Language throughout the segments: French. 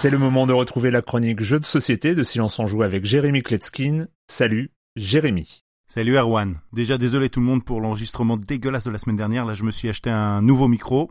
C'est le moment de retrouver la chronique Jeux de société de Silence en Joue avec Jérémy Kletskin. Salut, Jérémy. Salut Erwan. Déjà désolé tout le monde pour l'enregistrement dégueulasse de la semaine dernière. Là, je me suis acheté un nouveau micro.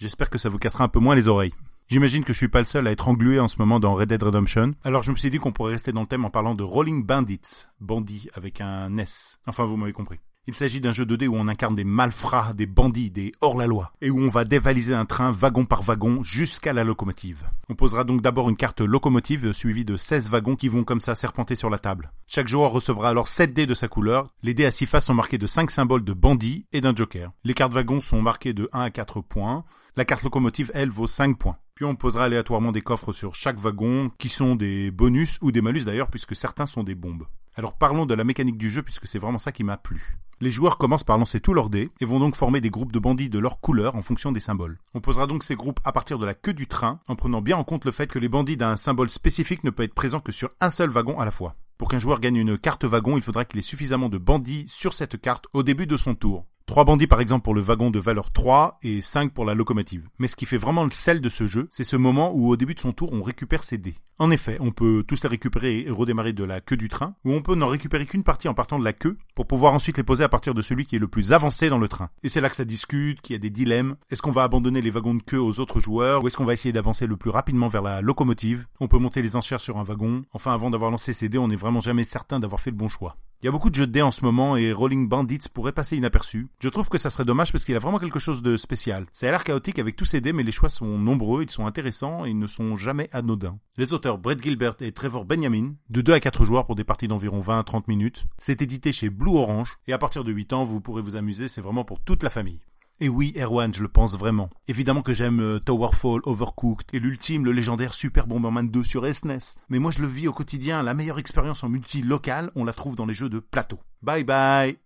J'espère que ça vous cassera un peu moins les oreilles. J'imagine que je suis pas le seul à être englué en ce moment dans Red Dead Redemption. Alors je me suis dit qu'on pourrait rester dans le thème en parlant de Rolling Bandits. Bandits avec un S. Enfin, vous m'avez compris. Il s'agit d'un jeu 2D où on incarne des malfrats, des bandits, des hors-la-loi, et où on va dévaliser un train wagon par wagon jusqu'à la locomotive. On posera donc d'abord une carte locomotive suivie de 16 wagons qui vont comme ça serpenter sur la table. Chaque joueur recevra alors 7 dés de sa couleur. Les dés à 6 faces sont marqués de 5 symboles de bandits et d'un joker. Les cartes wagons sont marquées de 1 à 4 points. La carte locomotive, elle, vaut 5 points. Puis on posera aléatoirement des coffres sur chaque wagon, qui sont des bonus ou des malus d'ailleurs, puisque certains sont des bombes. Alors parlons de la mécanique du jeu, puisque c'est vraiment ça qui m'a plu. Les joueurs commencent par lancer tous leurs dés et vont donc former des groupes de bandits de leur couleur en fonction des symboles. On posera donc ces groupes à partir de la queue du train en prenant bien en compte le fait que les bandits d'un symbole spécifique ne peuvent être présents que sur un seul wagon à la fois. Pour qu'un joueur gagne une carte wagon, il faudra qu'il ait suffisamment de bandits sur cette carte au début de son tour. 3 bandits par exemple pour le wagon de valeur 3 et 5 pour la locomotive. Mais ce qui fait vraiment le sel de ce jeu, c'est ce moment où au début de son tour on récupère ses dés. En effet, on peut tous les récupérer et redémarrer de la queue du train, ou on peut n'en récupérer qu'une partie en partant de la queue, pour pouvoir ensuite les poser à partir de celui qui est le plus avancé dans le train. Et c'est là que ça discute, qu'il y a des dilemmes. Est-ce qu'on va abandonner les wagons de queue aux autres joueurs, ou est-ce qu'on va essayer d'avancer le plus rapidement vers la locomotive? On peut monter les enchères sur un wagon. Enfin, avant d'avoir lancé ses dés, on n'est vraiment jamais certain d'avoir fait le bon choix. Il y a beaucoup de jeux de dés en ce moment et Rolling Bandits pourrait passer inaperçu. Je trouve que ça serait dommage parce qu'il a vraiment quelque chose de spécial. Ça a l'air chaotique avec tous ces dés mais les choix sont nombreux, ils sont intéressants et ils ne sont jamais anodins. Les auteurs Brett Gilbert et Trevor Benjamin, de 2 à 4 joueurs pour des parties d'environ 20 à 30 minutes. C'est édité chez Blue Orange et à partir de 8 ans vous pourrez vous amuser, c'est vraiment pour toute la famille. Et oui, Erwan, je le pense vraiment. Évidemment que j'aime euh, Towerfall, Overcooked et l'ultime, le légendaire Super Bomberman 2 sur SNES. Mais moi je le vis au quotidien, la meilleure expérience en multi local, on la trouve dans les jeux de plateau. Bye bye